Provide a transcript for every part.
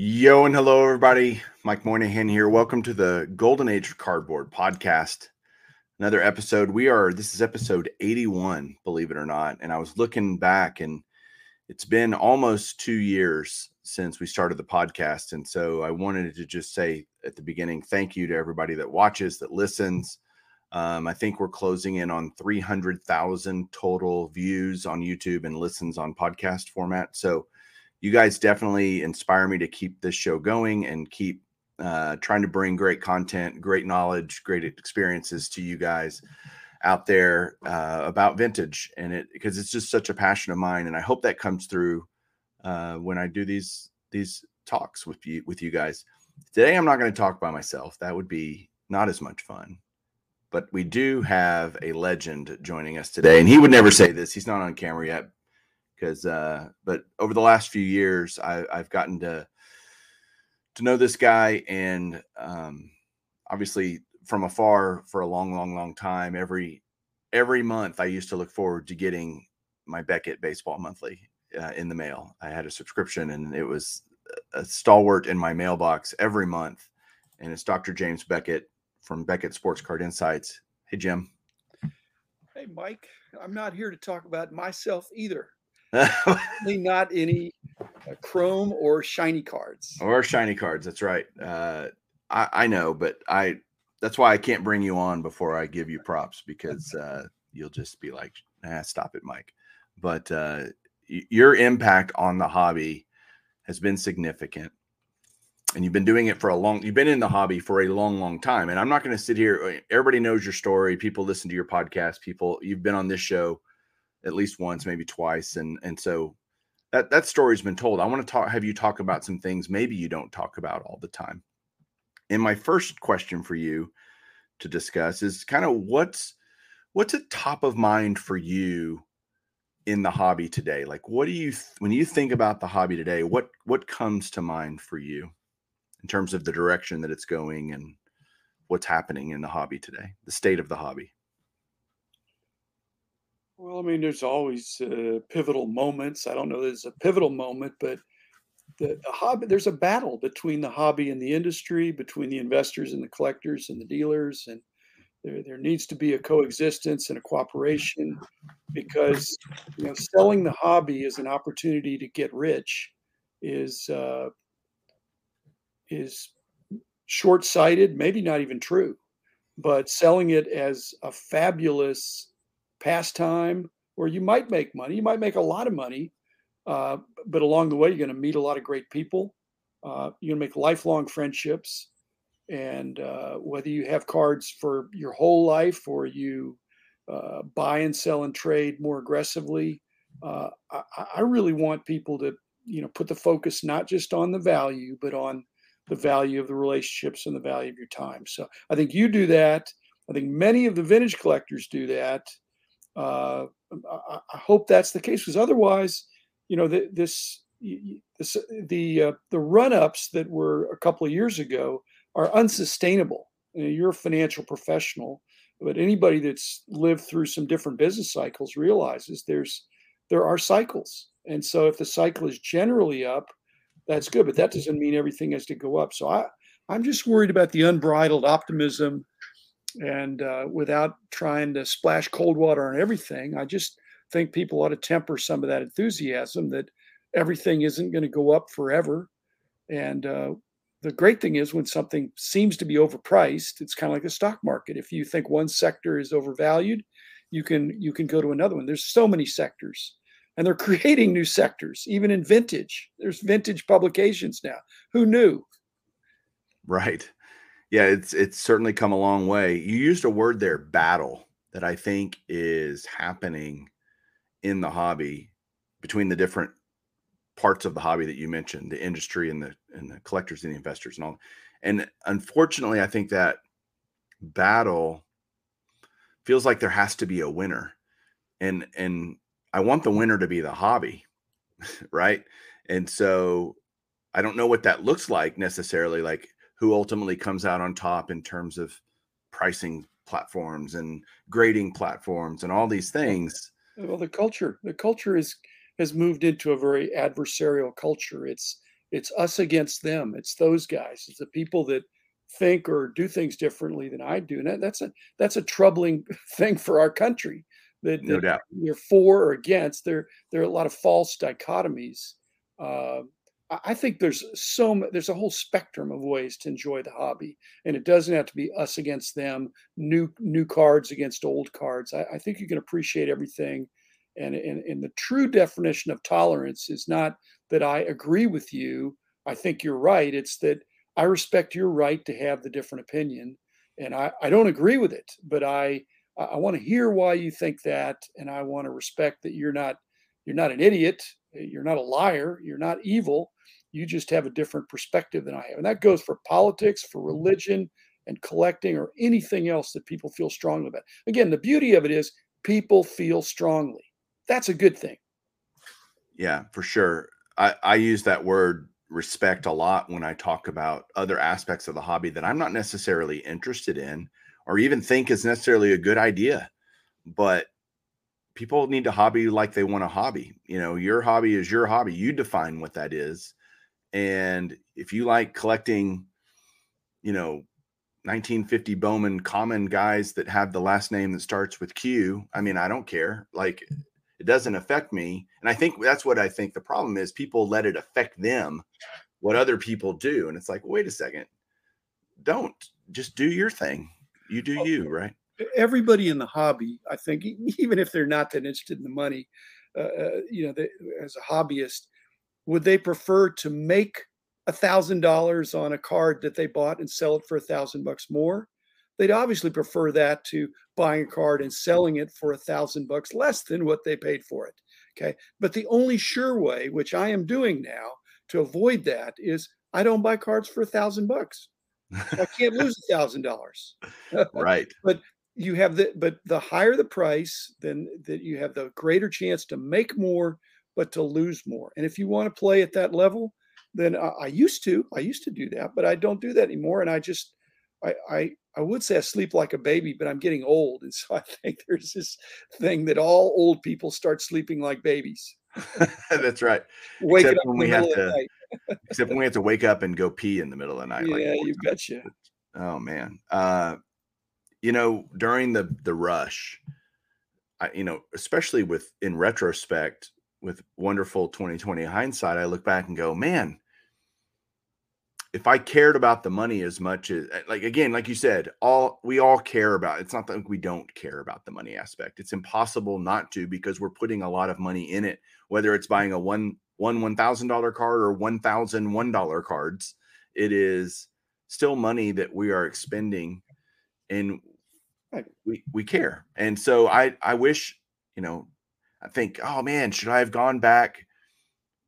Yo and hello, everybody. Mike Moynihan here. Welcome to the Golden Age of Cardboard podcast. Another episode. We are, this is episode 81, believe it or not. And I was looking back, and it's been almost two years since we started the podcast. And so I wanted to just say at the beginning, thank you to everybody that watches, that listens. Um, I think we're closing in on 300,000 total views on YouTube and listens on podcast format. So you guys definitely inspire me to keep this show going and keep uh, trying to bring great content, great knowledge, great experiences to you guys out there uh, about vintage. And it because it's just such a passion of mine and i hope that comes through uh, when i do these these talks with you with you guys. Today i'm not going to talk by myself. That would be not as much fun. But we do have a legend joining us today and he would never say this. He's not on camera yet because uh but over the last few years I, i've gotten to to know this guy and um, obviously from afar for a long, long, long time. Every every month, I used to look forward to getting my Beckett Baseball Monthly uh, in the mail. I had a subscription, and it was a stalwart in my mailbox every month. And it's Dr. James Beckett from Beckett Sports Card Insights. Hey, Jim. Hey, Mike. I'm not here to talk about myself either. Not any uh, chrome or shiny cards. Or shiny cards. That's right. Uh, I, I know, but I that's why I can't bring you on before I give you props because uh, you'll just be like, ah, stop it, Mike. But uh, your impact on the hobby has been significant. And you've been doing it for a long, you've been in the hobby for a long, long time. And I'm not going to sit here. Uh, everybody knows your story. People listen to your podcast. People, you've been on this show at least once, maybe twice. And, and so that, that story's been told. I want to talk, have you talk about some things maybe you don't talk about all the time. And my first question for you to discuss is kind of what's what's at top of mind for you in the hobby today? Like what do you when you think about the hobby today, what what comes to mind for you in terms of the direction that it's going and what's happening in the hobby today, the state of the hobby? Well, I mean, there's always uh, pivotal moments. I don't know there's a pivotal moment, but the, the hobby there's a battle between the hobby and the industry between the investors and the collectors and the dealers and there, there needs to be a coexistence and a cooperation because you know selling the hobby as an opportunity to get rich is uh, is short-sighted maybe not even true but selling it as a fabulous pastime where you might make money you might make a lot of money uh, but along the way, you're going to meet a lot of great people. Uh, you're going to make lifelong friendships. And uh, whether you have cards for your whole life or you uh, buy and sell and trade more aggressively, uh, I, I, really want people to, you know, put the focus not just on the value, but on the value of the relationships and the value of your time. So I think you do that. I think many of the vintage collectors do that. I, I hope that's the case because otherwise, you know, the, this, this the uh, the run ups that were a couple of years ago are unsustainable. You know, you're a financial professional, but anybody that's lived through some different business cycles realizes there's there are cycles, and so if the cycle is generally up, that's good, but that doesn't mean everything has to go up. So I I'm just worried about the unbridled optimism, and uh, without trying to splash cold water on everything, I just think people ought to temper some of that enthusiasm that everything isn't going to go up forever. And uh, the great thing is when something seems to be overpriced, it's kind of like the stock market. If you think one sector is overvalued, you can you can go to another one. There's so many sectors, and they're creating new sectors, even in vintage. There's vintage publications now. Who knew? Right. Yeah, it's it's certainly come a long way. You used a word there, battle, that I think is happening in the hobby between the different parts of the hobby that you mentioned, the industry and the and the collectors and the investors and all. And unfortunately, I think that battle feels like there has to be a winner. And and I want the winner to be the hobby, right? And so I don't know what that looks like necessarily, like who ultimately comes out on top in terms of pricing platforms and grading platforms and all these things. Well, the culture, the culture is has moved into a very adversarial culture. It's it's us against them. It's those guys. It's the people that think or do things differently than I do. And that, that's a that's a troubling thing for our country. That, no that doubt. you're for or against. There there are a lot of false dichotomies. Uh, I think there's so there's a whole spectrum of ways to enjoy the hobby, and it doesn't have to be us against them, new new cards against old cards. I, I think you can appreciate everything and, and, and the true definition of tolerance is not that I agree with you. I think you're right. It's that I respect your right to have the different opinion. And I, I don't agree with it, but I I want to hear why you think that, and I want to respect that you're not you're not an idiot, you're not a liar, you're not evil. You just have a different perspective than I have, and that goes for politics, for religion, and collecting, or anything else that people feel strongly about. Again, the beauty of it is people feel strongly that's a good thing. Yeah, for sure. I, I use that word respect a lot when I talk about other aspects of the hobby that I'm not necessarily interested in or even think is necessarily a good idea. But people need to hobby like they want a hobby. You know, your hobby is your hobby. You define what that is. And if you like collecting, you know, 1950 Bowman common guys that have the last name that starts with Q, I mean, I don't care. Like it doesn't affect me. And I think that's what I think the problem is people let it affect them, what other people do. And it's like, wait a second, don't just do your thing. You do you, right? Everybody in the hobby, I think, even if they're not that interested in the money, uh, uh you know, they, as a hobbyist, would they prefer to make a thousand dollars on a card that they bought and sell it for a thousand bucks more? they'd obviously prefer that to buying a card and selling it for a thousand bucks less than what they paid for it. Okay. But the only sure way, which I am doing now to avoid that, is I don't buy cards for a thousand bucks. I can't lose a thousand dollars. Right. but you have the but the higher the price, then that you have the greater chance to make more, but to lose more. And if you want to play at that level, then I, I used to. I used to do that, but I don't do that anymore. And I just I, I I would say I sleep like a baby, but I'm getting old, and so I think there's this thing that all old people start sleeping like babies. That's right. Wake except up when we have to, except when we have to wake up and go pee in the middle of the night. Yeah, like you betcha. Oh man, uh, you know, during the the rush, I, you know, especially with in retrospect, with wonderful 2020 hindsight, I look back and go, man, if I cared about the money as much as eh, like again, like you said, all we all care about it's not that we don't care about the money aspect. It's impossible not to because we're putting a lot of money in it, whether it's buying a one one one thousand dollar card or one thousand one dollar cards. It is still money that we are expending and we we care. And so I I wish, you know, I think, oh man, should I have gone back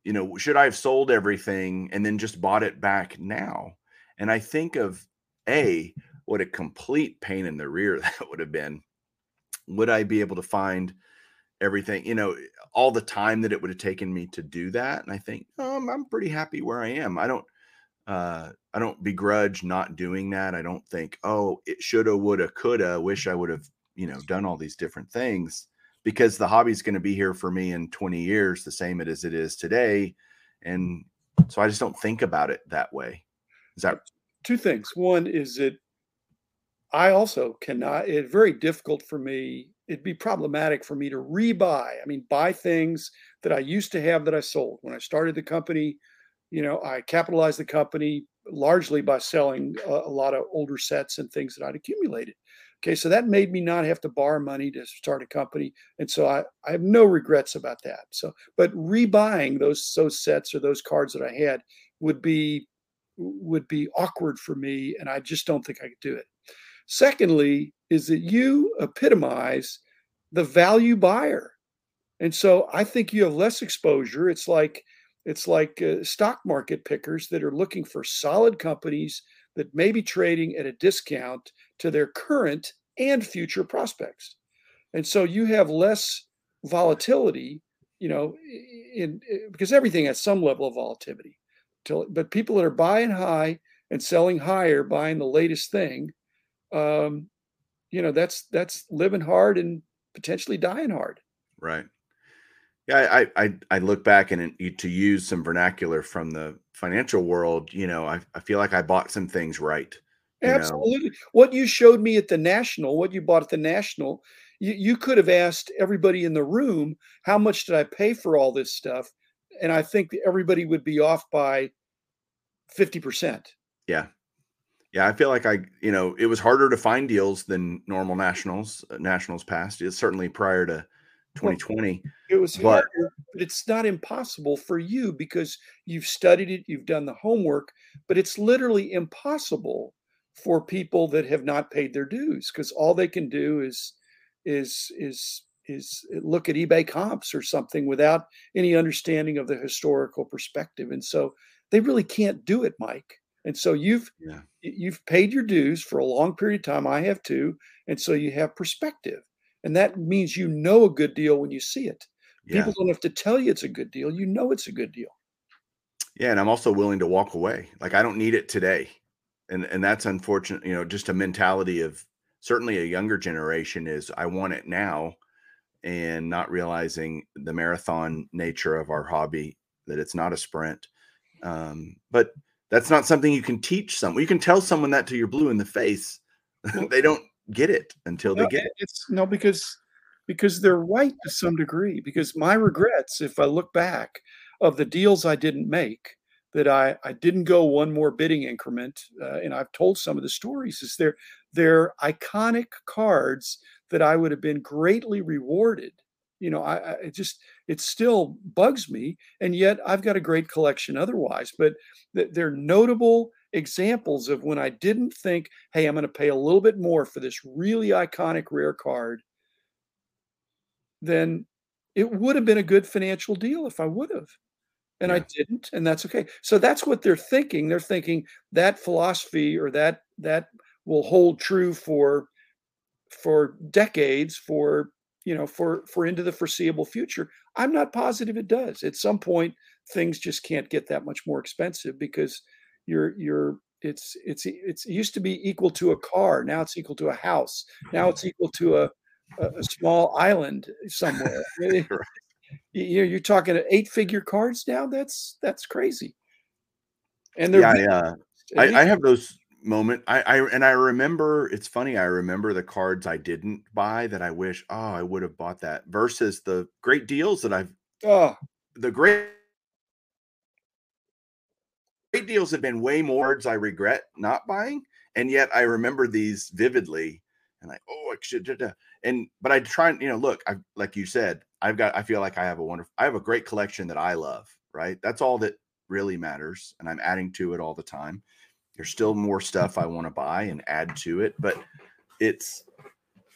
you know, should I have sold everything and then just bought it back now? And I think of A, what a complete pain in the rear that would have been. Would I be able to find everything, you know, all the time that it would have taken me to do that? And I think, um, I'm pretty happy where I am. I don't, uh, I don't begrudge not doing that. I don't think, oh, it shoulda, woulda, coulda. Wish I would have, you know, done all these different things because the hobby's going to be here for me in 20 years, the same as it is today. And so I just don't think about it that way. Is that two things? One is that I also cannot, it's very difficult for me. It'd be problematic for me to rebuy. I mean, buy things that I used to have that I sold. When I started the company, you know, I capitalized the company, largely by selling a, a lot of older sets and things that I'd accumulated. Okay, so that made me not have to borrow money to start a company, and so I, I have no regrets about that. So, but rebuying those those sets or those cards that I had would be would be awkward for me, and I just don't think I could do it. Secondly, is that you epitomize the value buyer, and so I think you have less exposure. It's like it's like uh, stock market pickers that are looking for solid companies that may be trading at a discount to their current and future prospects. And so you have less volatility, you know, in, in because everything has some level of volatility. But people that are buying high and selling higher, buying the latest thing, um, you know, that's that's living hard and potentially dying hard. Right. Yeah, I I I look back and to use some vernacular from the financial world, you know, I, I feel like I bought some things right. Absolutely. Know? What you showed me at the national, what you bought at the national, you, you could have asked everybody in the room, how much did I pay for all this stuff? And I think everybody would be off by 50%. Yeah. Yeah, I feel like I, you know, it was harder to find deals than normal nationals, uh, nationals past. It's certainly prior to 2020. It was but, harder, but it's not impossible for you because you've studied it, you've done the homework, but it's literally impossible for people that have not paid their dues because all they can do is is is is look at eBay comps or something without any understanding of the historical perspective. And so they really can't do it, Mike. And so you've yeah. you've paid your dues for a long period of time. I have too. And so you have perspective. And that means you know a good deal when you see it. Yeah. People don't have to tell you it's a good deal. You know it's a good deal. Yeah, and I'm also willing to walk away. Like I don't need it today. And and that's unfortunate, you know, just a mentality of certainly a younger generation is I want it now and not realizing the marathon nature of our hobby that it's not a sprint. Um, but that's not something you can teach someone. You can tell someone that to your blue in the face. they don't get it until they no, get it. It's no because because they're right to some degree. Because my regrets, if I look back, of the deals I didn't make, that I I didn't go one more bidding increment, uh, and I've told some of the stories. Is they're they're iconic cards that I would have been greatly rewarded. You know, I, I it just it still bugs me, and yet I've got a great collection otherwise. But they're notable examples of when I didn't think, hey, I'm going to pay a little bit more for this really iconic rare card, then it would have been a good financial deal if I would have. And yeah. I didn't, and that's okay. So that's what they're thinking. They're thinking that philosophy or that that will hold true for for decades, for you know, for for into the foreseeable future. I'm not positive it does. At some point, things just can't get that much more expensive because you're you're it's it's it's it used to be equal to a car now it's equal to a house now it's equal to a a, a small island somewhere. You, you're talking eight figure cards now? That's that's crazy. And they're yeah, yeah. I, I have those moment I, I and i remember it's funny i remember the cards i didn't buy that i wish oh i would have bought that versus the great deals that i've oh. the great deals have been way more I regret not buying. And yet I remember these vividly and like, oh, I should, and, but I try and, you know, look, I, like you said, I've got, I feel like I have a wonderful, I have a great collection that I love, right? That's all that really matters. And I'm adding to it all the time. There's still more stuff I want to buy and add to it, but it's,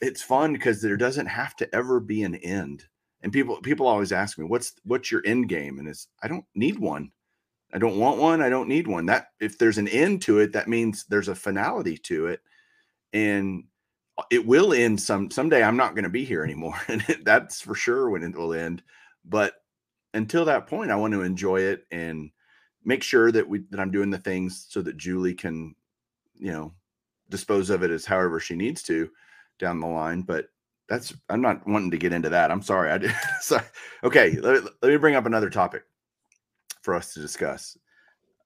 it's fun because there doesn't have to ever be an end. And people, people always ask me, what's, what's your end game? And it's, I don't need one. I don't want one. I don't need one. That if there's an end to it, that means there's a finality to it, and uh, it will end some someday. I'm not going to be here anymore, and that's for sure when it will end. But until that point, I want to enjoy it and make sure that we that I'm doing the things so that Julie can, you know, dispose of it as however she needs to down the line. But that's I'm not wanting to get into that. I'm sorry. I did. so, okay, let, let me bring up another topic for us to discuss.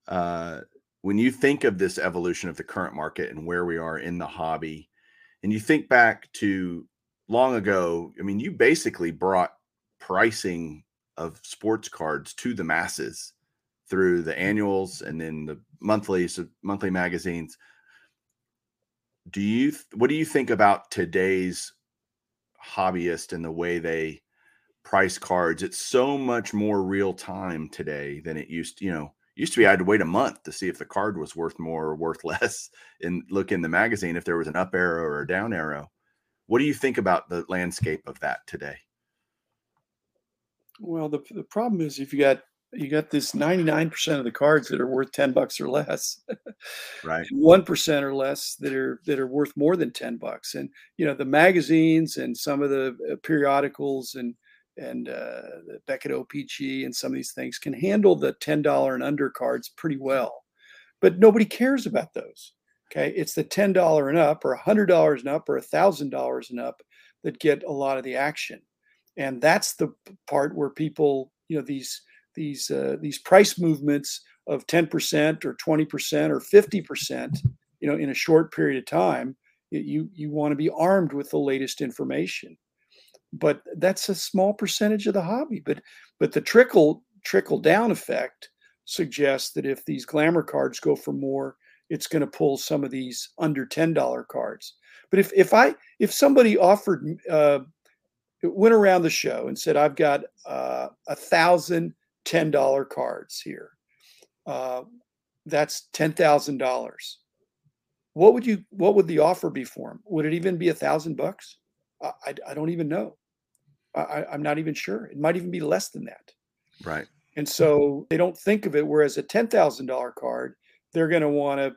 Uh, when you think of this evolution of the current market and where we are in the hobby, and you think back to long ago, I mean, you basically brought pricing of sports cards to the masses through the annuals and then the monthly so monthly magazines. Do you what do you think about today's hobbyist and the way they price cards? It's so much more real time today than it used to, you know, used to be I had to wait a month to see if the card was worth more or worth less and look in the magazine if there was an up arrow or a down arrow. What do you think about the landscape of that today? Well, the, the problem is if you got you got this 99% of the cards that are worth 10 bucks or less right 1% or less that are that are worth more than 10 bucks and you know the magazines and some of the uh, periodicals and and uh, Beckett OPG and some of these things can handle the $10 and under cards pretty well. But nobody cares about those okay? It's the $10 and up or $100 and up or $1000 and up that get a lot of the action. And that's the part where people you know these these uh, these price movements of 10% or 20% or 50% you know in a short period of time you you want to be armed with the latest information but that's a small percentage of the hobby but but the trickle trickle down effect suggests that if these glamour cards go for more it's going to pull some of these under $10 cards but if if i if somebody offered uh, went around the show and said, I've got uh, a thousand $10 cards here. Uh, that's $10,000. What would you, what would the offer be for them? Would it even be a thousand bucks? I, I don't even know. I, I'm not even sure. It might even be less than that. Right. And so they don't think of it. Whereas a $10,000 card, they're going to want to,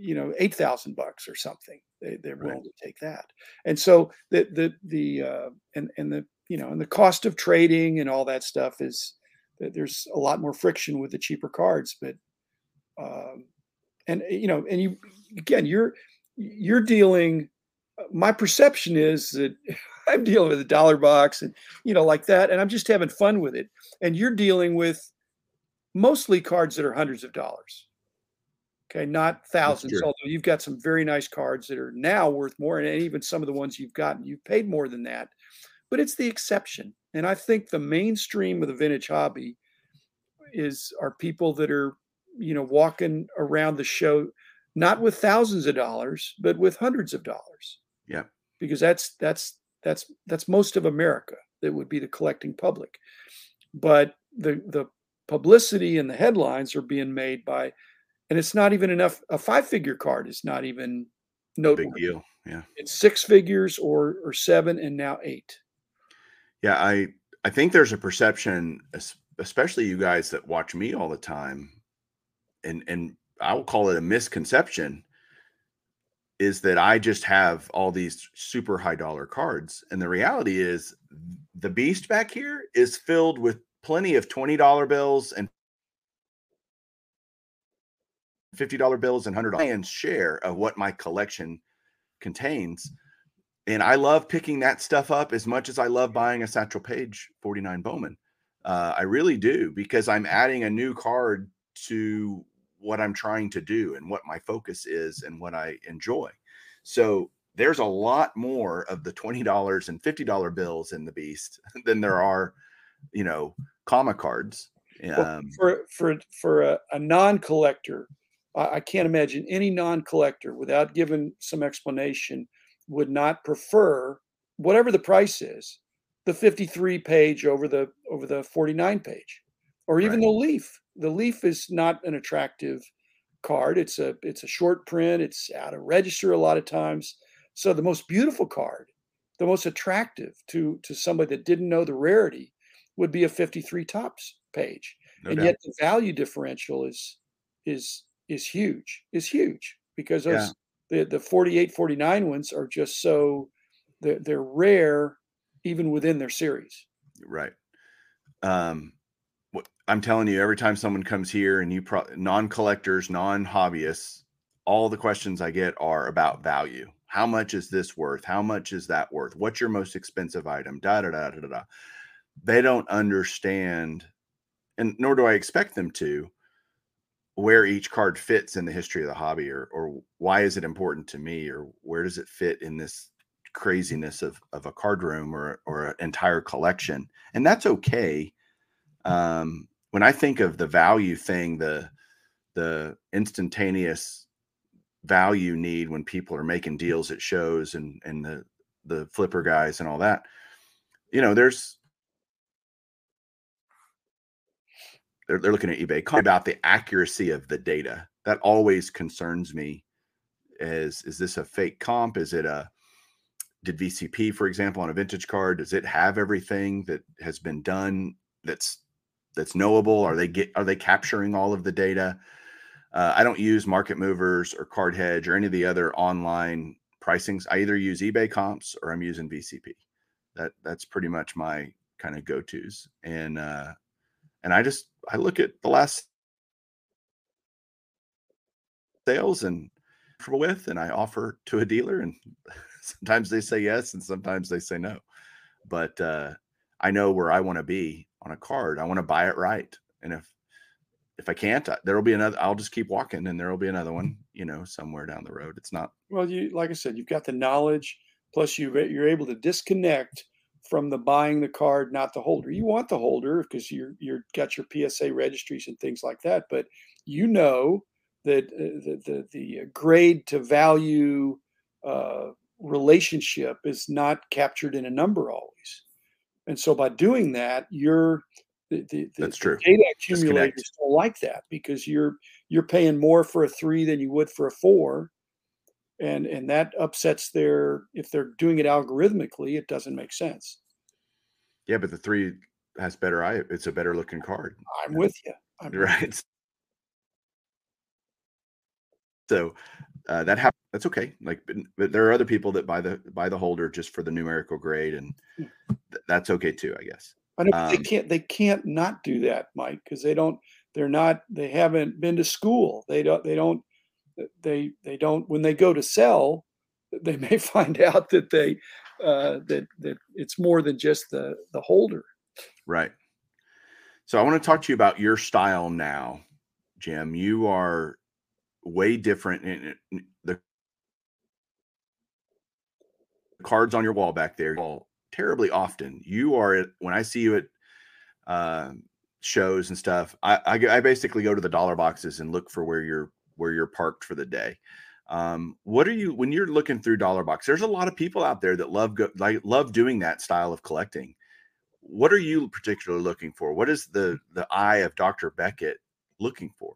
you know, 8,000 bucks or something. They, they're willing right. to take that. And so the, the, the, uh, and, and the, you know, and the cost of trading and all that stuff is, there's a lot more friction with the cheaper cards, but, um, and you know, and you, again, you're, you're dealing, my perception is that I'm dealing with a dollar box and, you know, like that. And I'm just having fun with it. And you're dealing with mostly cards that are hundreds of dollars. Okay, not thousands. Although you've got some very nice cards that are now worth more, and even some of the ones you've gotten, you've paid more than that. But it's the exception, and I think the mainstream of the vintage hobby is are people that are, you know, walking around the show, not with thousands of dollars, but with hundreds of dollars. Yeah, because that's that's that's that's most of America. That would be the collecting public, but the the publicity and the headlines are being made by and it's not even enough. A five figure card is not even noteworthy. Big deal. Yeah, it's six figures or or seven, and now eight. Yeah, I I think there's a perception, especially you guys that watch me all the time, and and I will call it a misconception, is that I just have all these super high dollar cards, and the reality is the beast back here is filled with plenty of twenty dollar bills and $50 bills and $100 lion's share of what my collection contains. And I love picking that stuff up as much as I love buying a Satchel Paige 49 Bowman. Uh, I really do because I'm adding a new card to what I'm trying to do and what my focus is and what I enjoy. So there's a lot more of the $20 and $50 bills in the beast than there are, you know, comic cards. Um, well, for for for a, a non-collector, I, can't imagine any non-collector, without giving some explanation, would not prefer whatever the price is, the 53 Paige over the over the 49 Paige, or even right. the leaf. The leaf is not an attractive card. It's a it's a short print. It's out of register a lot of times. So the most beautiful card, the most attractive to to somebody that didn't know the rarity, would be a 53 Topps Paige. No and doubt. yet the value differential is is is huge is huge because those yeah. the the 48 49 ones are just so they're, they're rare even within their series right um i'm telling you every time someone comes here and you pro- non-collectors non-hobbyists all the questions i get are about value. How much is this worth? How much is that worth? What's your most expensive item? Da da da da da they don't understand and nor do i expect them to where each card fits in the history of the hobby or or why is it important to me or where does it fit in this craziness of of a card room or or an entire collection. And that's okay um when I think of the value thing, the the instantaneous value need when people are making deals at shows and and the the flipper guys and all that, you know, there's they're, they're looking at eBay about the accuracy of the data. That always concerns me. Is is this a fake comp? Is it a did VCP, for example, on a vintage card, does it have everything that has been done that's that's knowable? Are they get are they capturing all of the data? Uh, I don't use Market Movers or Card Hedge or any of the other online pricings. I either use eBay comps or I'm using VCP. That that's pretty much my kind of go tos. And uh, and I just I look at the last sales and with and I offer to a dealer and sometimes they say yes and sometimes they say no. But uh, I know where I want to be on a card. I want to buy it right. And if if I can't, there'll be another. I'll just keep walking, and there'll be another one, you know, somewhere down the road. It's not. Well, you like I said, you've got the knowledge, plus you you're able to disconnect from the buying the card, not the holder. You want the holder because you're you're got your PSA registries and things like that, but you know that uh, the, the the grade to value uh, relationship is not captured in a number always. And so by doing that, you're the, the, That's true. data accumulators don't like that because you're you're paying more for a three than you would for a four. And and that upsets their if they're doing it algorithmically, it doesn't make sense. Yeah, but the three has better eye. It's a better looking card. I'm with you. I'm right. So uh, that happens. That's okay. Like, but, there are other people that buy the buy the holder just for the numerical grade, and th- that's okay too, I guess. But um, they can't. They can't not do that, Mike, because they don't. They're not. They haven't been to school. They don't. They don't. They they don't. When they go to sell, they may find out that they uh, that that it's more than just the the holder. Right. So I want to talk to you about your style now, Jim. You are way different. In, in the cards on your wall back there, all terribly often. You are at, when I see you at uh, shows and stuff. I, I, I basically go to the dollar boxes and look for where you're where you're parked for the day. Um, what are you when you're looking through dollar box? There's a lot of people out there that love go, like love doing that style of collecting. What are you particularly looking for? What is the the eye of Dr. Beckett looking for?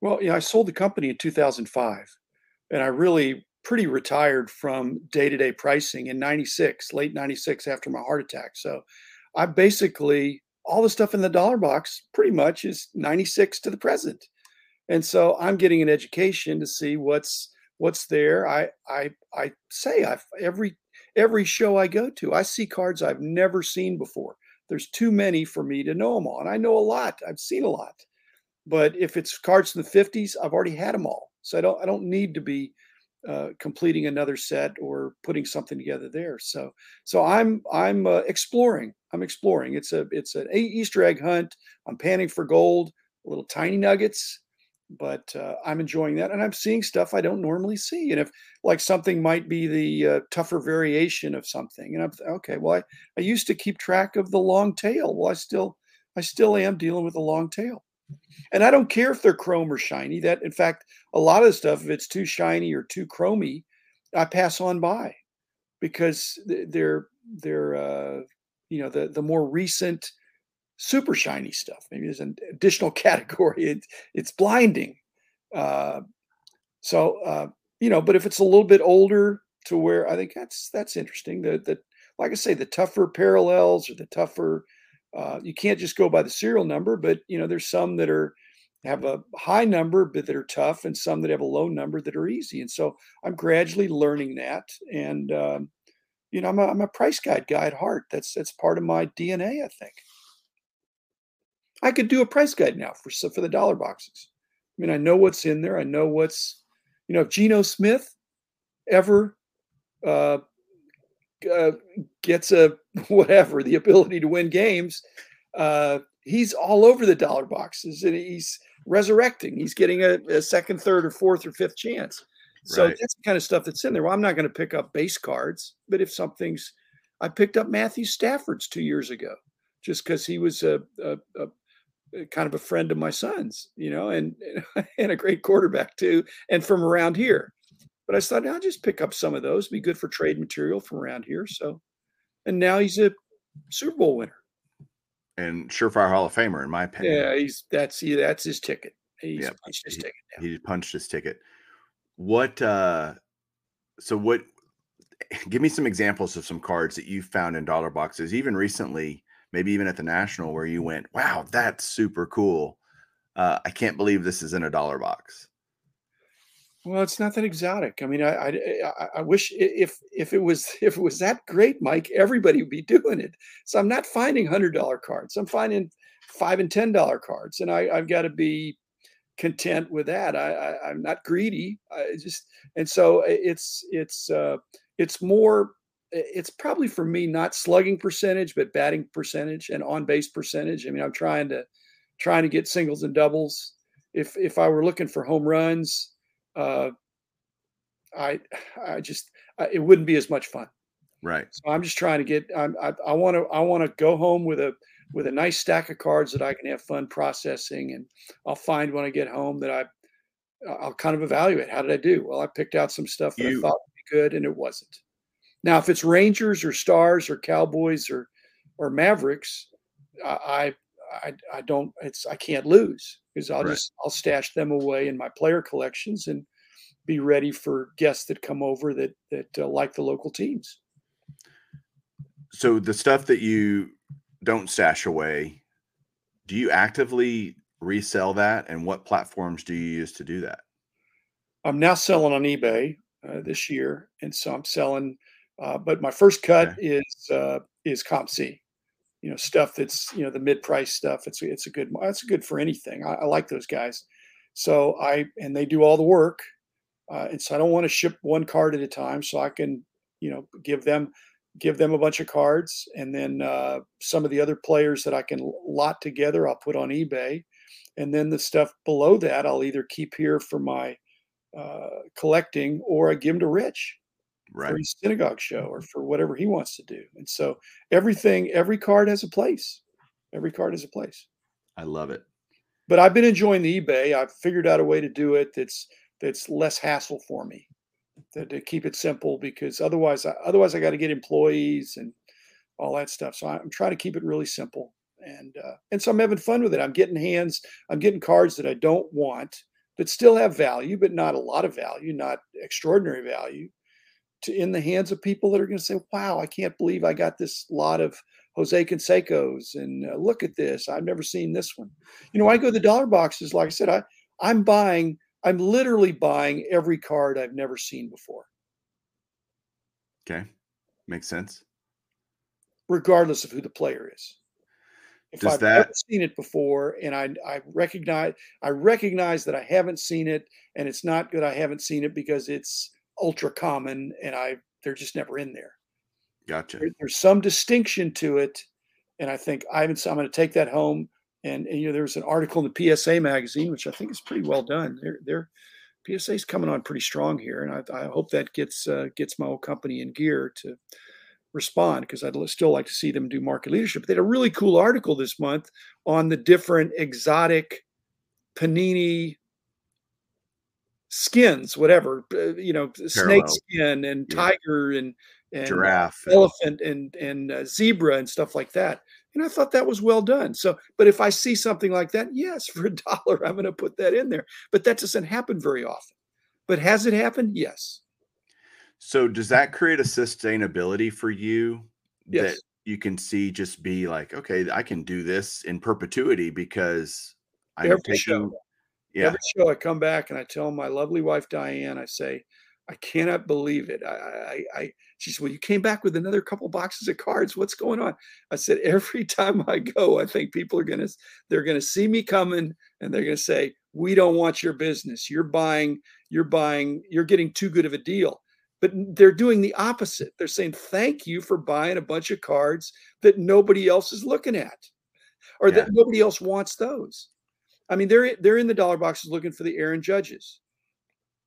Well, yeah, I sold the company in 2005, and I really pretty retired from day to day pricing in 96, late 96 after my heart attack. So I basically, all the stuff in the dollar box pretty much is 96 to the present. And so I'm getting an education to see what's what's there. I I I say I've every every show I go to, I see cards I've never seen before. There's too many for me to know them all. And I know a lot. I've seen a lot. But if it's cards from the 50s, I've already had them all. So I don't I don't need to be uh, completing another set or putting something together there. So so I'm I'm uh, exploring. I'm exploring. It's a it's an Easter egg hunt. I'm panning for gold, little tiny nuggets, but uh, I'm enjoying that, and I'm seeing stuff I don't normally see. And if like something might be the uh, tougher variation of something, and I'm okay. Well, I, I used to keep track of the long tail. Well, I still I still am dealing with the long tail. And I don't care if they're chrome or shiny. That, in fact, a lot of the stuff, if it's too shiny or too chromy, I pass on by because they're they're uh, you know the the more recent super shiny stuff. Maybe there's an additional category. It, it's blinding. Uh, so uh, you know, but if it's a little bit older, to where I think that's that's interesting. That that like I say, the tougher parallels or the tougher uh, you can't just go by the serial number, but you know there's some that are have a high number but that are tough, and some that have a low number that are easy. And so I'm gradually learning that, and um, you know I'm a, I'm a price guide guy at heart. That's that's part of my DNA, I think. I could do a price guide now for for the dollar boxes. I mean, I know what's in there. I know what's, you know, if Geno Smith ever uh, uh, gets a whatever the ability to win games, uh, he's all over the dollar boxes and he's resurrecting. He's getting a, a second, third, or fourth or fifth chance. So right. that's the kind of stuff that's in there. Well, I'm not going to pick up base cards, but if something's, I picked up Matthew Stafford's two years ago, just because he was a, a, a, kind of a friend of my son's, you know, and and a great quarterback too, and from around here. But I thought I'll just pick up some of those, be good for trade material from around here. So, and now he's a Super Bowl winner and surefire Hall of Famer, in my opinion. Yeah, he's that's he, that's his ticket. He's Yeah, punched his he- ticket. down. He punched his ticket. What? uh So what? Give me some examples of some cards that you found in dollar boxes, even recently, maybe even at the national, where you went, "Wow, that's super cool." Uh, I can't believe this is in a dollar box. Well, it's not that exotic. I mean, I, I I- wish if if it was if it was that great, Mike, everybody would be doing it. So I'm not finding hundred dollar cards. I'm finding five and ten dollar cards, and I I've got to be content with that. I, I I'm not greedy. I just and so it's it's uh it's more it's probably for me not slugging percentage but batting percentage and on base percentage. I mean, I'm trying to trying to get singles and doubles. If if I were looking for home runs, uh, I I just I, it wouldn't be as much fun. Right. So I'm just trying to get. I'm, I I want to I want to go home with a with a nice stack of cards that I can have fun processing, and I'll find when I get home that I I'll kind of evaluate how did I do. Well, I picked out some stuff that You- I thought would be good, and it wasn't. Now, if it's Rangers or Stars or Cowboys or or Mavericks, I I I don't. It's I can't lose because I'll Right. just I'll stash them away in my player collections and be ready for guests that come over that that uh, like the local teams. So the stuff that you don't stash away, do you actively resell that? And what platforms do you use to do that? I'm now selling on eBay uh, this year, and so I'm selling. Uh, but my first cut is uh, is COMC. You know, stuff that's you know the mid price stuff. It's it's a good it's good for anything. I, I like those guys. So I and they do all the work, uh, and so I don't want to ship one card at a time. So I can you know give them give them a bunch of cards, and then uh, some of the other players that I can lot together, I'll put on eBay, and then the stuff below that I'll either keep here for my uh, collecting, or I give them to Rich Right. for his synagogue show or for whatever he wants to do. And so everything, every card has a place. Every card has a place. I love it. But I've been enjoying the eBay. I've figured out a way to do it that's that's less hassle for me. To, to keep it simple because otherwise, I, otherwise I got to get employees and all that stuff. So I'm trying to keep it really simple. And uh, and so I'm having fun with it. I'm getting hands. I'm getting cards that I don't want that still have value, but not a lot of value, not extraordinary value, to in the hands of people that are going to say, "Wow, I can't believe I got this lot of Jose Canseco's, and uh, look at this. I've never seen this one." You know, I go to the dollar boxes. Like I said, I I'm buying. I'm literally buying every card I've never seen before, Okay. Makes sense. regardless of who the player is. If Does I've never that- seen it before, and I I recognize I recognize that I haven't seen it, and it's not that I haven't seen it because it's ultra common, and I they're just never in there. Gotcha. there- there's some distinction to it and i think i'm, I'm going to take that home and, and you know there was an article in the psa magazine which i think is pretty well done their their psa is coming on pretty strong here and i, I hope that gets uh, gets my whole company in gear to respond because i'd still like to see them do market leadership they had a really cool article this month on the different exotic panini skins whatever you know snake skin and Yeah. tiger and and Giraffe. elephant and and uh, zebra and stuff like that. And I thought that was well done. So, but if I see something like that, yes, for a dollar, I'm going to put that in there. But that doesn't happen very often. But has it happened? Yes. So does that create a sustainability for you Yes. that you can see just be like, okay, I can do this in perpetuity because I'm Every taking show. Yeah, Every show I come back and I tell my lovely wife Diane, I say, I cannot believe it. I, I, I she said, Well, you came back with another couple boxes of cards. What's going on? I said, Every time I go, I think people are gonna they're gonna see me coming and they're gonna say, We don't want your business. You're buying, you're buying, you're getting too good of a deal. But they're doing the opposite. They're saying, Thank you for buying a bunch of cards that nobody else is looking at, or Yeah. that nobody else wants those. I mean, they're they're in the dollar boxes looking for the Aaron Judges,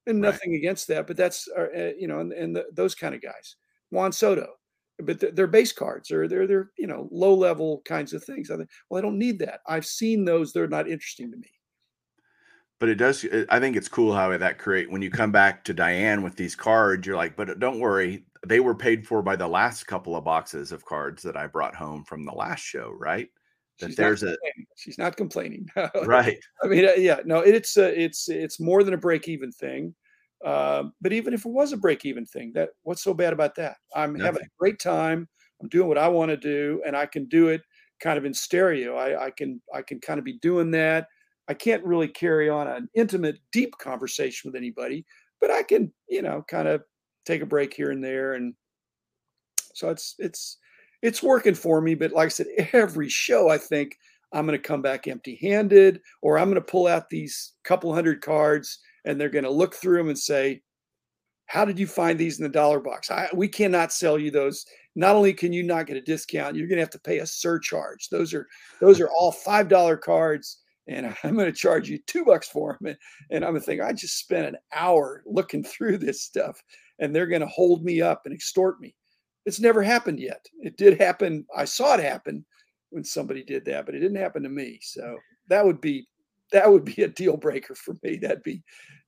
and Right. nothing against that, but that's uh, uh, you know, and, and the, those kind of guys. Juan Soto, but they're, they're base cards or they're they're you know low level kinds of things. I think, well, I don't need that. I've seen those; they're not interesting to me. But it does. I think it's cool how that create when you come back to Diane with these cards. You're like, but don't worry, they were paid for by the last couple of boxes of cards that I brought home from the last show, right? That She's there's a she's not complaining. right. I mean, uh, yeah, no, it's uh, it's it's more than a break even thing. Um, but even if it was a break even thing, that what's so bad about that? I'm having a great time. I'm doing what I want to do, and I can do it kind of in stereo. I, I can I can kind of be doing that. I can't really carry on an intimate, deep conversation with anybody, but I can, you know, kind of take a break here and there, and so it's it's it's working for me. But like I said, every show I think I'm going to come back empty handed, or I'm going to pull out these couple hundred cards and they're going to look through them and say, How did you find these in the dollar box? I, we cannot sell you those. Not only can you not get a discount, you're going to have to pay a surcharge. Those are those are all five dollar cards, and I'm going to charge you two bucks for them. And, and I'm going to think I just spent an hour looking through this stuff, and they're going to hold me up and extort me. It's never happened yet. It did happen. I saw it happen when somebody did that, but it didn't happen to me. So that would be that would be a deal breaker for me. That'd be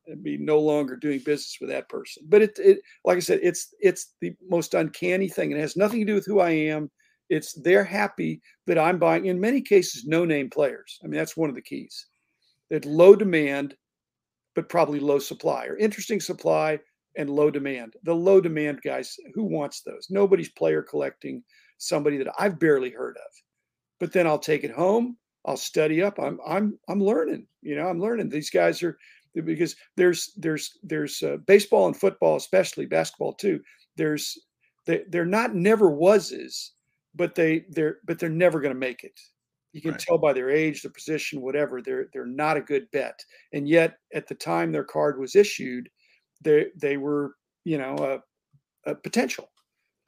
that'd be no longer doing business with that person. But it, it like I said, it's it's the most uncanny thing. It has nothing to do with who I am. It's they're happy that I'm buying. In many cases, no name players. I mean, that's one of the keys. That low demand, but probably low supply, or interesting supply and low demand. The low demand guys, who wants those? Nobody's player collecting somebody that I've barely heard of. But then I'll take it home. I'll study up. I'm I'm I'm learning. You know, I'm learning. These guys are because there's there's there's uh, baseball and football, especially basketball too. There's they, they're not never wases, but they they're but they're never going to make it. You can Right. tell by their age, their position, whatever. They're they're not a good bet. And yet, at the time their card was issued, they they were you know a, a potential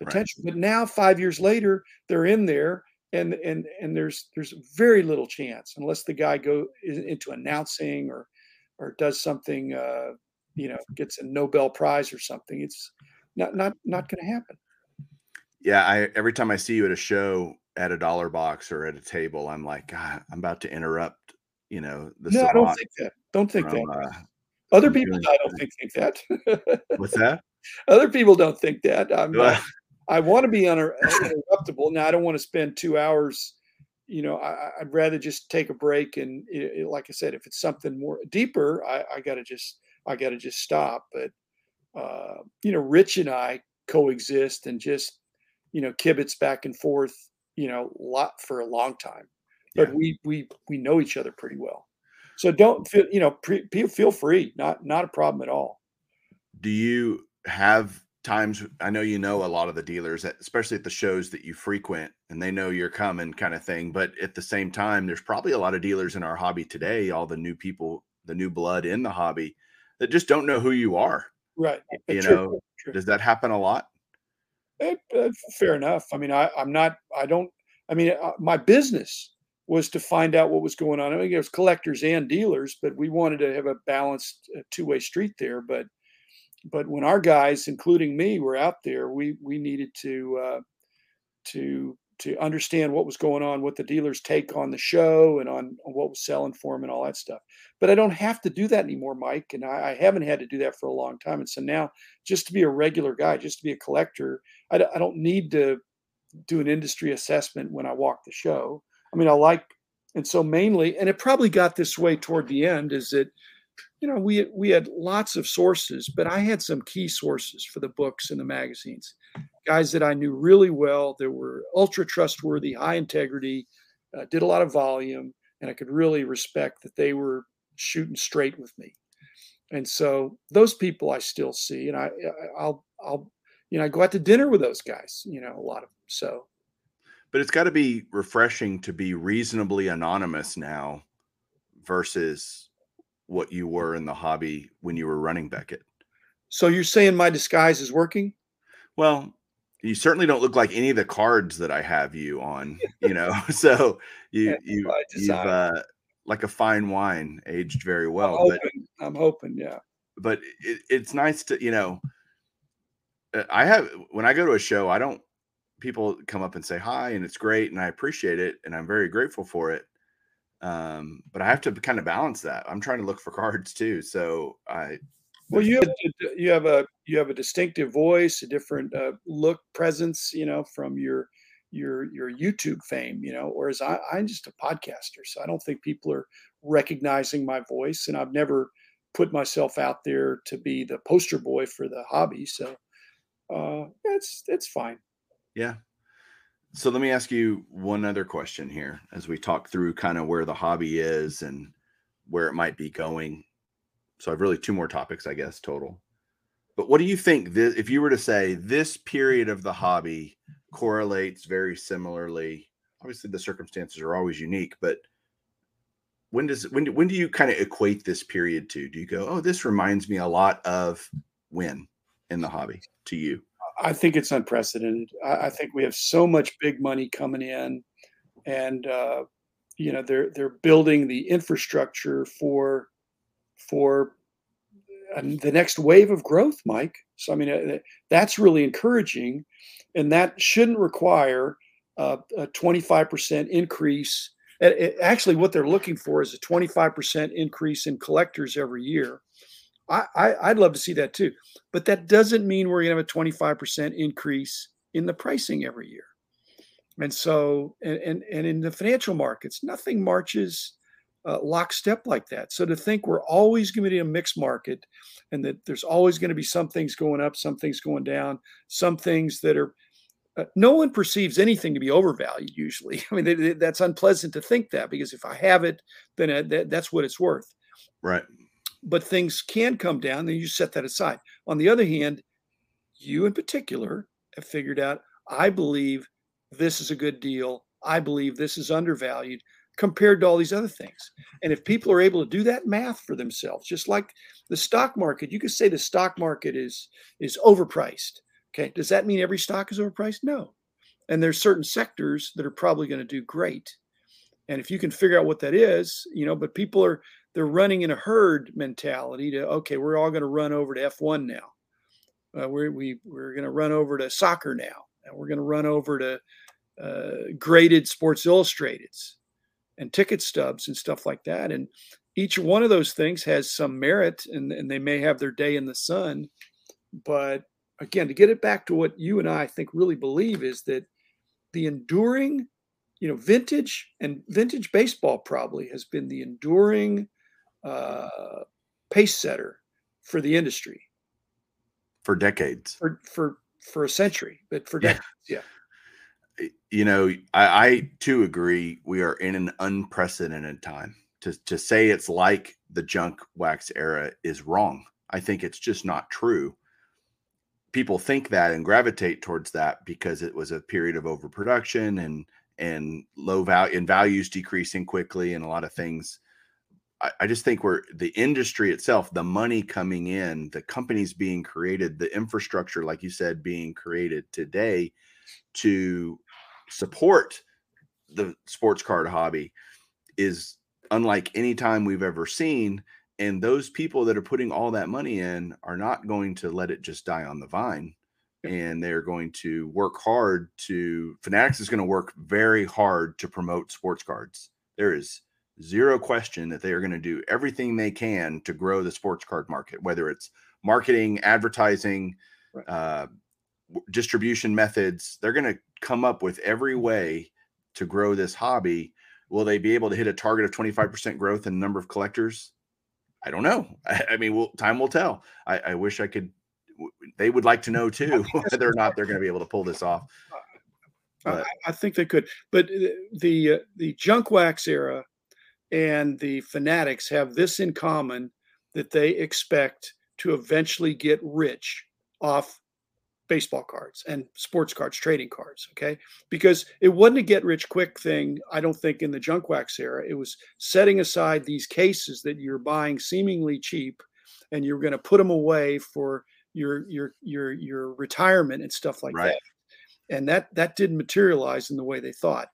Right. potential. But now, five years later, they're in there, and and and there's there's very little chance unless the guy go into announcing or or does something, uh, you know, gets a Nobel Prize or something. It's not not not going to happen. Yeah, I every time I see you at a show at a dollar box or at a table, I'm like, God, I'm about to interrupt. You know, the no, I don't think that. Don't think from, that. uh, Other people, I don't think think that. what's that? Other people don't think that. I'm. I want to be uninter- uninterruptible. Now, I don't want to spend two hours. You know, I, I'd rather just take a break. And i i- like I said, if it's something more deeper, I, I got to just, I got to just stop. But uh, you know, Rich and I coexist and just, you know, kibitz back and forth. You know, lot for a long time. But Yeah. we we we know each other pretty well. So don't feel, you know, pre, feel free. Not not a problem at all. do you have times i know you know a lot of the dealers especially at the shows that you frequent and they know you're coming kind of thing but at the same time there's probably a lot of dealers in our hobby today all the new people the new blood in the hobby that just don't know who you are Right. you True, know true. does that happen a lot Eh, uh, fair enough. I mean, I, I'm not. I don't. I mean, uh, my business was to find out what was going on. I mean, it was collectors and dealers, but we wanted to have a balanced uh, two-way street there. But but when our guys, including me, were out there, we we needed to uh, to to understand what was going on, what the dealers take on the show, and on, what was selling for them, and all that stuff. But I don't have to do that anymore, Mike, and I, I haven't had to do that for a long time. And so now, just to be a regular guy, just to be a collector, I don't need to do an industry assessment when I walk the show. I mean, I like, and so mainly, and it probably got this way toward the end, is that you know we we had lots of sources, but I had some key sources for the books and the magazines, guys that I knew really well, that were ultra trustworthy, high integrity, uh, did a lot of volume, and I could really respect that they were shooting straight with me. And so those people I still see, and I I- I'll I'll you know I go out to dinner with those guys, you know, a lot of them. So but it's got to be refreshing to be reasonably anonymous now versus what you were in the hobby when you were running beckett so you're saying my disguise is working? Well, you certainly don't look like any of the cards that I have you on, you know. so you Yeah, you you've uh, like a fine wine, aged very I'm well. But. I'm hoping. Yeah. but it, it's nice to you know. uh, I have when I go to a show, I don't. People come up and say hi, and it's great, and I appreciate it, and I'm very grateful for it. Um, but I have to kind of balance that. I'm trying to look for cards too, so I. Well, you have you have a you have a distinctive voice, a different uh, look, presence, you know, from your your your YouTube fame, you know. Whereas I, I'm just a podcaster, so I don't think people are recognizing my voice, and I've never put myself out there to be the poster boy for the hobby. So uh, it's it's fine. Yeah. So let me ask you one other question here as we talk through kind of where the hobby is and where it might be going. So I've really two more topics, I guess, total. But what do you think this, if you were to say this period of the hobby correlates very similarly? Obviously, the circumstances are always unique, but when does when when do you kind of equate this period to? Do you go, oh, this reminds me a lot of when in the hobby to you? I think it's unprecedented. I, I think we have so much big money coming in, and uh, you know they're they're building the infrastructure for for uh, the next wave of growth, Mike. So I mean uh, that's really encouraging, and that shouldn't require uh, a 25% increase actually what they're looking for is a 25% increase in collectors every year I, I would love to see that too but that doesn't mean we're going to have a 25% increase in the pricing every year. And so and and, and in the financial markets nothing marches uh, lockstep like that. So to think we're always going to be a mixed market and that there's always going to be some things going up some things going down some things that are uh, no one perceives anything to be overvalued usually. I mean they, they, that's unpleasant to think that because if i have it then uh, that, that's what it's worth. Right but things can come down then you set that aside on the other hand you in particular have figured out i believe this is a good deal i believe this is undervalued compared to all these other things and if people are able to do that math for themselves just like the stock market you could say the stock market is is overpriced Okay. Does that mean every stock is overpriced? No. And there's certain sectors that are probably going to do great. And if you can figure out what that is, you know, but people are they're running in a herd mentality to okay, we're all going to run over to F1 now. Uh, we're we, we're going to run over to soccer now, and we're going to run over to uh, graded Sports Illustrateds and ticket stubs and stuff like that. And each one of those things has some merit, and, and they may have their day in the sun, but again, to get it back to what you and I, I think really believe is that the enduring, you know, vintage and vintage baseball probably has been the enduring uh, pace setter for the industry for decades, for for for a century, but for decades, yeah. You know, I, I too agree. We are in an unprecedented time. To to say it's like the junk wax era is wrong. I think it's just not true people think that and gravitate towards that because it was a period of overproduction and and low value and values decreasing quickly and a lot of things. I, I just think we're the industry itself, the money coming in, the companies being created, the infrastructure, like you said, being created today to support the sports card hobby is unlike any time we've ever seen and those people that are putting all that money in are not going to let it just die on the vine and they're going to work hard to fanatics is going to work very hard to promote sports cards. There is zero question that they are going to do everything they can to grow the sports card market whether it's marketing advertising right. uh, distribution methods they're going to come up with every way to grow this hobby will they be able to hit a target of 25% growth in the number of collectors I don't know. I, I mean, we'll, time will tell. I, I, wish I could. They would like to know too whether or not they're going to be able to pull this off. I, I, think they could, but uh, the uh, the junk wax era and the fanatics have this in common that they expect to eventually get rich off baseball cards and sports cards, trading cards. Okay. Because it wasn't a get rich quick thing, I don't think, in the junk wax era. It was setting aside these cases that you're buying seemingly cheap and you're going to put them away for your your your your retirement and stuff like right. that. And that that didn't materialize in the way they thought.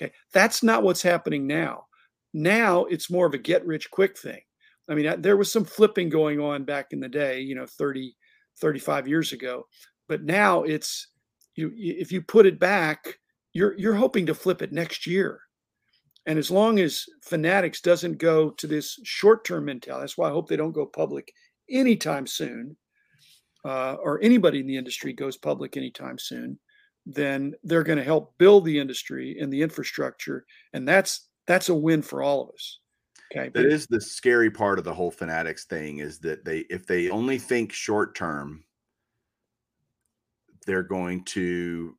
Okay. That's not what's happening now. Now it's more of a get rich quick thing. I mean, there was some flipping going on back in the day, you know, 30, 35 years ago but now it's you if you put it back, you're you're hoping to flip it next year. And as long as Fanatics doesn't go to this short-term mentality, that's why I hope they don't go public anytime soon, uh, or anybody in the industry goes public anytime soon. Then they're going to help build the industry and the infrastructure, and that's that's a win for all of us. Okay. That is the scary part of the whole fanatics thing is that they if they only think short term, they're going to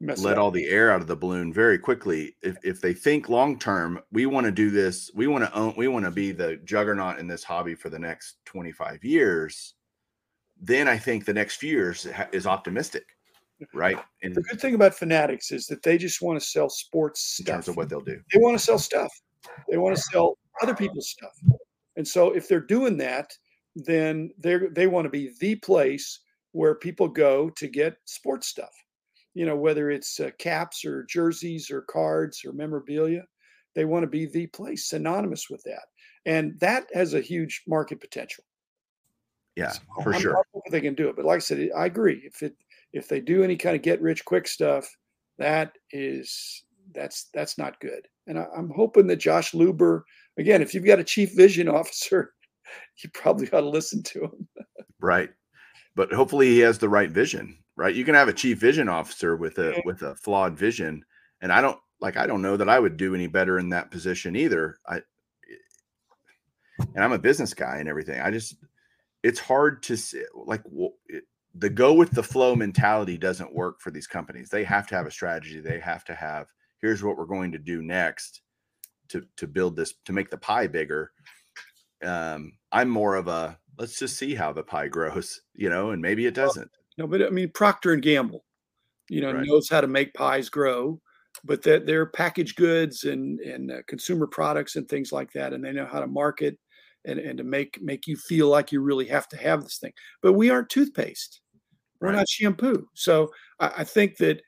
let all the air out of the balloon very quickly. If if they think long term, we want to do this, we want to own, we want to be the juggernaut in this hobby for the next 25 years, then I think the next few years is optimistic. Right. And the good thing about fanatics is that they just want to sell sports in stuff. terms of what they'll do. They want to sell stuff. They want to sell other people's stuff. And so if they're doing that, then they they want to be the place where people go to get sports stuff. You know, whether it's uh, caps or jerseys or cards or memorabilia, they want to be the place synonymous with that. And that has a huge market potential. Yeah, so for I'm, sure. They can do it. But like I said, I agree. If it if they do any kind of get rich quick stuff, that is that's that's not good. And I, am hoping that Josh Luber again, if you've got a chief vision officer, you probably ought to listen to him. right. But hopefully he has the right vision, right? You can have a chief vision officer with a with a flawed vision. And I don't like I don't know that I would do any better in that position either. I and I'm a business guy and everything. I just it's hard to see like it, the go with the flow mentality doesn't work for these companies. They have to have a strategy. They have to have here's what we're going to do next to to build this to make the pie bigger. Um, I'm more of a let's just see how the pie grows, you know, and maybe it doesn't. No, but I mean Procter and Gamble, you know, right. knows how to make pies grow, but that they're packaged goods and and uh, consumer products and things like that, and they know how to market and and to make make you feel like you really have to have this thing. But we aren't toothpaste, we're right. not shampoo, so I, I think that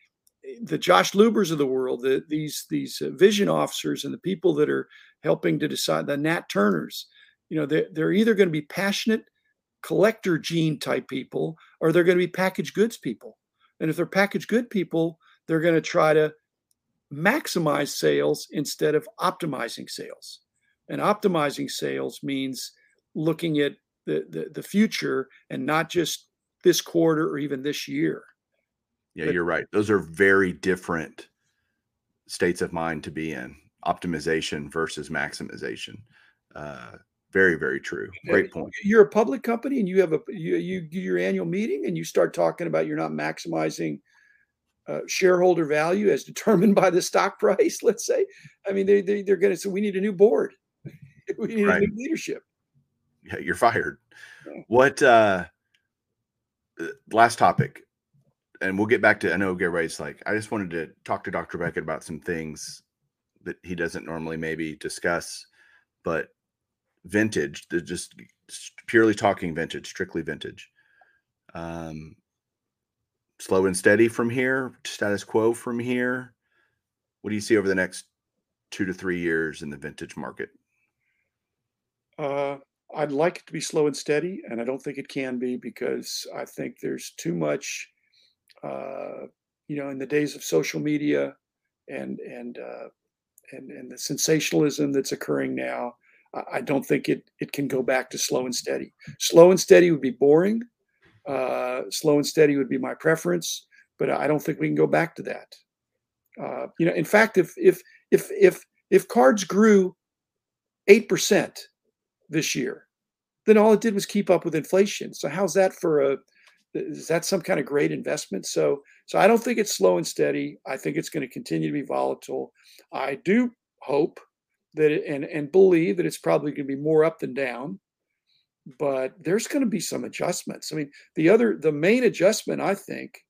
the Josh Lubers of the world, the, these these uh, vision officers, and the people that are helping to decide, the Nat Turners, you know, they're, they're either going to be passionate collector gene type people, or they're going to be packaged goods people. And if they're packaged good people, they're going to try to maximize sales instead of optimizing sales. And optimizing sales means looking at the, the, the future and not just this quarter or even this year. Yeah, but, you're right. Those are very different states of mind to be in. Optimization versus maximization. Uh, very, very true. Great point. You're a public company, and you have a you, you do your annual meeting, and you start talking about you're not maximizing uh, shareholder value as determined by the stock price. Let's say, I mean, they, they they're going to say we need a new board, we need right. a new leadership. Yeah, you're fired. Yeah. What? uh, uh Last topic and we'll get back to I know everybody's like, I just wanted to talk to Dr. Beckett about some things that he doesn't normally maybe discuss, but vintage, just purely talking vintage, strictly vintage. Um slow and steady from here, status quo from here. What do you see over the next two to three years in the vintage market? Uh I'd like it to be slow and steady, and I don't think it can be because I think there's too much uh, you know, in the days of social media and and uh, and and the sensationalism that's occurring now, I, don't think it it can go back to slow and steady. Slow and steady would be boring. Uh, slow and steady would be my preference, but I don't think we can go back to that. Uh, you know, in fact, if if if if if cards grew eight percent this year, then all it did was keep up with inflation. So how's that for a is that some kind of great investment? So, so I don't think it's slow and steady. I think it's going to continue to be volatile. I do hope that it, and and believe that it's probably going to be more up than down, but there's going to be some adjustments. I mean, the other the main adjustment I think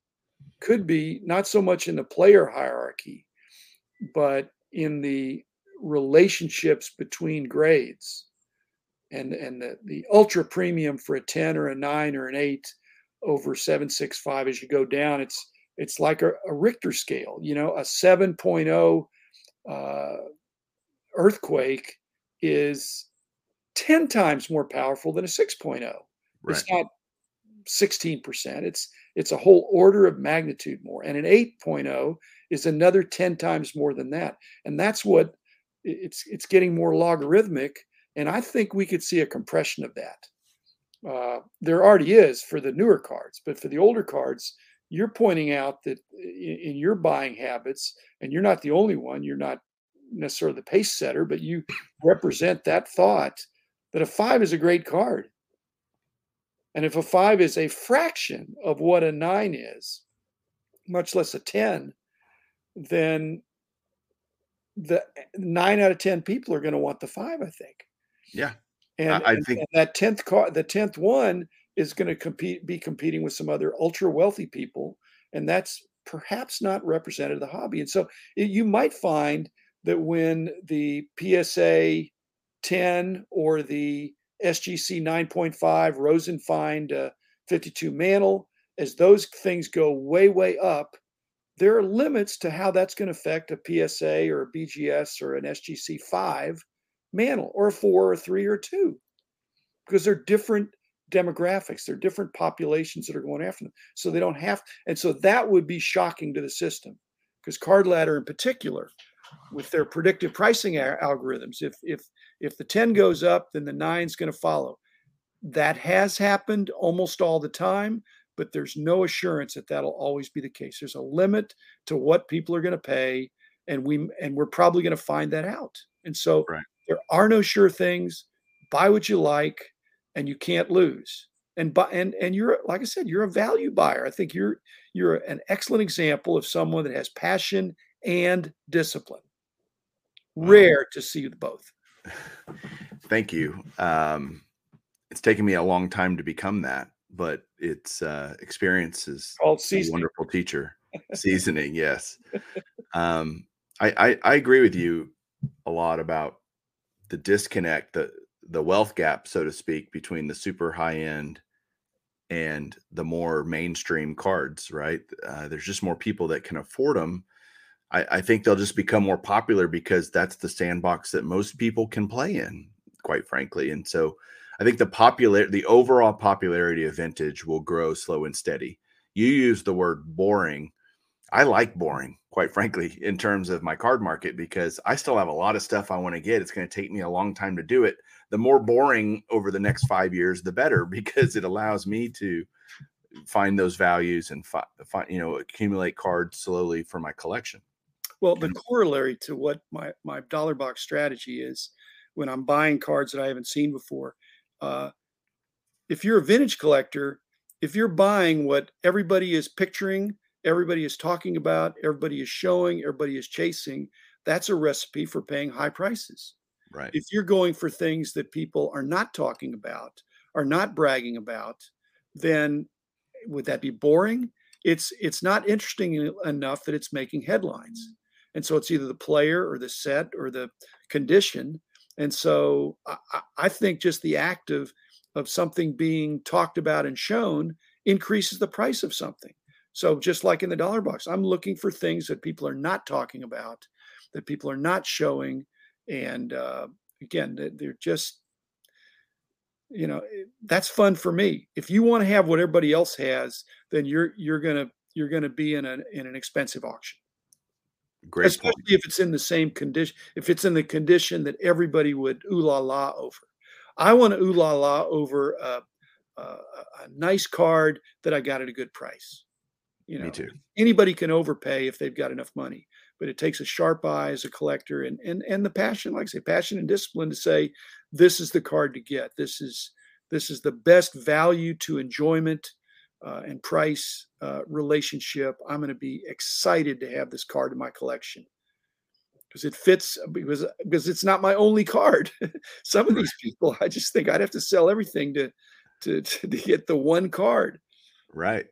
could be not so much in the player hierarchy, but in the relationships between grades and and the, the ultra premium for a 10 or a 9 or an 8 over 765 as you go down it's it's like a, a richter scale you know a 7.0 uh, earthquake is 10 times more powerful than a 6.0 right. it's not 16%. It's it's a whole order of magnitude more. And an 8.0 is another 10 times more than that. And that's what it's it's getting more logarithmic. And I think we could see a compression of that. Uh, there already is for the newer cards, but for the older cards, you're pointing out that in, in your buying habits, and you're not the only one. You're not necessarily the pace setter, but you represent that thought that a five is a great card. And if a five is a fraction of what a nine is, much less a 10, then the nine out of 10 people are going to want the five, I think. Yeah. And, I, I think and that 10th car, the 10th one is going to compete, be competing with some other ultra wealthy people. And that's perhaps not represented the hobby. And so it, you might find that when the PSA 10 or the SGC 9.5 Rosen find uh, 52 Mantle, as those things go way, way up, there are limits to how that's going to affect a PSA or a BGS or an SGC 5 mantle or 4 or 3 or 2 because they're different demographics. They're different populations that are going after them. So they don't have, and so that would be shocking to the system because Card Ladder in particular, with their predictive pricing algorithms, if if if the 10 goes up, then the nine's going to follow. That has happened almost all the time, but there's no assurance that that'll always be the case. There's a limit to what people are going to pay, and we and we're probably going to find that out. And so right. There are no sure things. Buy what you like and you can't lose. And buy, and and you're like I said, you're a value buyer. I think you're you're an excellent example of someone that has passion and discipline. Rare to see both. Thank you. Um, it's taken me a long time to become that, but it's uh, experience is a wonderful teacher. seasoning, yes. Um, I, I I agree with you a lot about the disconnect, the the wealth gap, so to speak, between the super high end and the more mainstream cards, right? Uh, there's just more people that can afford them. I, I, think they'll just become more popular because that's the sandbox that most people can play in, quite frankly. And so I think the popular, the overall popularity of vintage will grow slow and steady. You use the word boring. I like boring quite frankly, in terms of my card market, because I still have a lot of stuff I want to get. It's going to take me a long time to do it. The more boring over the next five years, the better, because it allows me to find those values and find, you know, accumulate cards slowly for my collection. Well, the corollary to what my, my dollar box strategy is when I'm buying cards that I haven't seen before, uh, if you're a vintage collector, if you're buying what everybody is picturing everybody is talking about, everybody is showing, everybody is chasing, that's a recipe for paying high prices. Right. If you're going for things that people are not talking about, are not bragging about, then would that be boring? It's it's not interesting enough that it's making headlines. Mm. And so it's either the player or the set or the condition. And so I, I think just the act of of something being talked about and shown increases the price of something. So just like in the dollar box, I'm looking for things that people are not talking about, that people are not showing, and uh, again, they're just, you know, eh, that's fun for me. If you want to have what everybody else has, then you're you're gonna you're gonna be in an in an expensive auction. Great, especially point. if it's in the same condition. If it's in the condition that everybody would ooh la la over. I want to ooh la la over a, a, a nice card that I got at a good price. You know, Me too. Anybody can overpay if they've got enough money, but it takes a sharp eye as a collector and and and the passion, like I say, passion and discipline to say, this is the card to get. This is this is the best value to enjoyment uh, and price uh, relationship. I'm going to be excited to have this card in my collection because it fits because because it's not my only card. Some of these people, I just think I'd have to sell everything to to to, to get the one card. Right.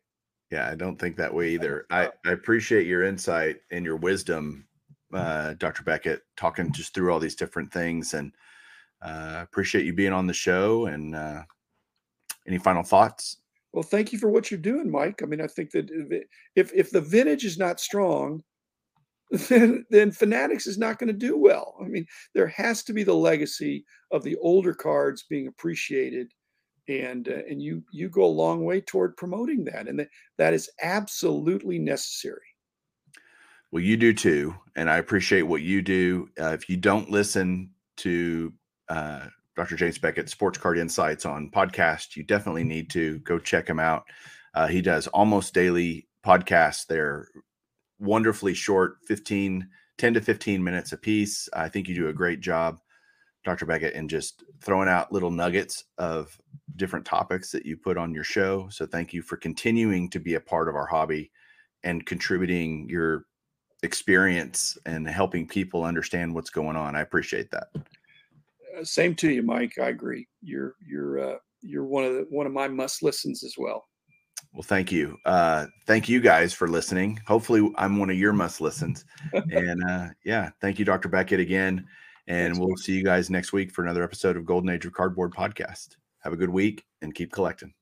Yeah, I don't think that way either. I, I appreciate your insight and your wisdom, uh, Dr. Beckett, talking just through all these different things, and uh, appreciate you being on the show. And uh, any final thoughts? Well, thank you for what you're doing, Mike. I mean, I think that if if the vintage is not strong, then then Fanatics is not going to do well. I mean, there has to be the legacy of the older cards being appreciated and uh, and you you go a long way toward promoting that, and that that is absolutely necessary. Well, you do too, and I appreciate what you do. Uh, if you don't listen to uh, Dr. James Beckett Sports Card Insights on podcast, you definitely need to go check him out. Uh, he does almost daily podcasts. They're wonderfully short, 15, 10 to 15 minutes a piece. I think you do a great job, Dr. Beckett, and just throwing out little nuggets of different topics that you put on your show. So thank you for continuing to be a part of our hobby and contributing your experience and helping people understand what's going on. I appreciate that. Uh, same to you, Mike. I agree. You're you're uh, you're one of the one of my must listens as well. Well, thank you. Uh, thank you guys for listening. Hopefully, I'm one of your must listens. and uh, yeah, thank you, Dr. Beckett, again. And we'll see you guys next week for another episode of Golden Age of Cardboard podcast. Have a good week and keep collecting.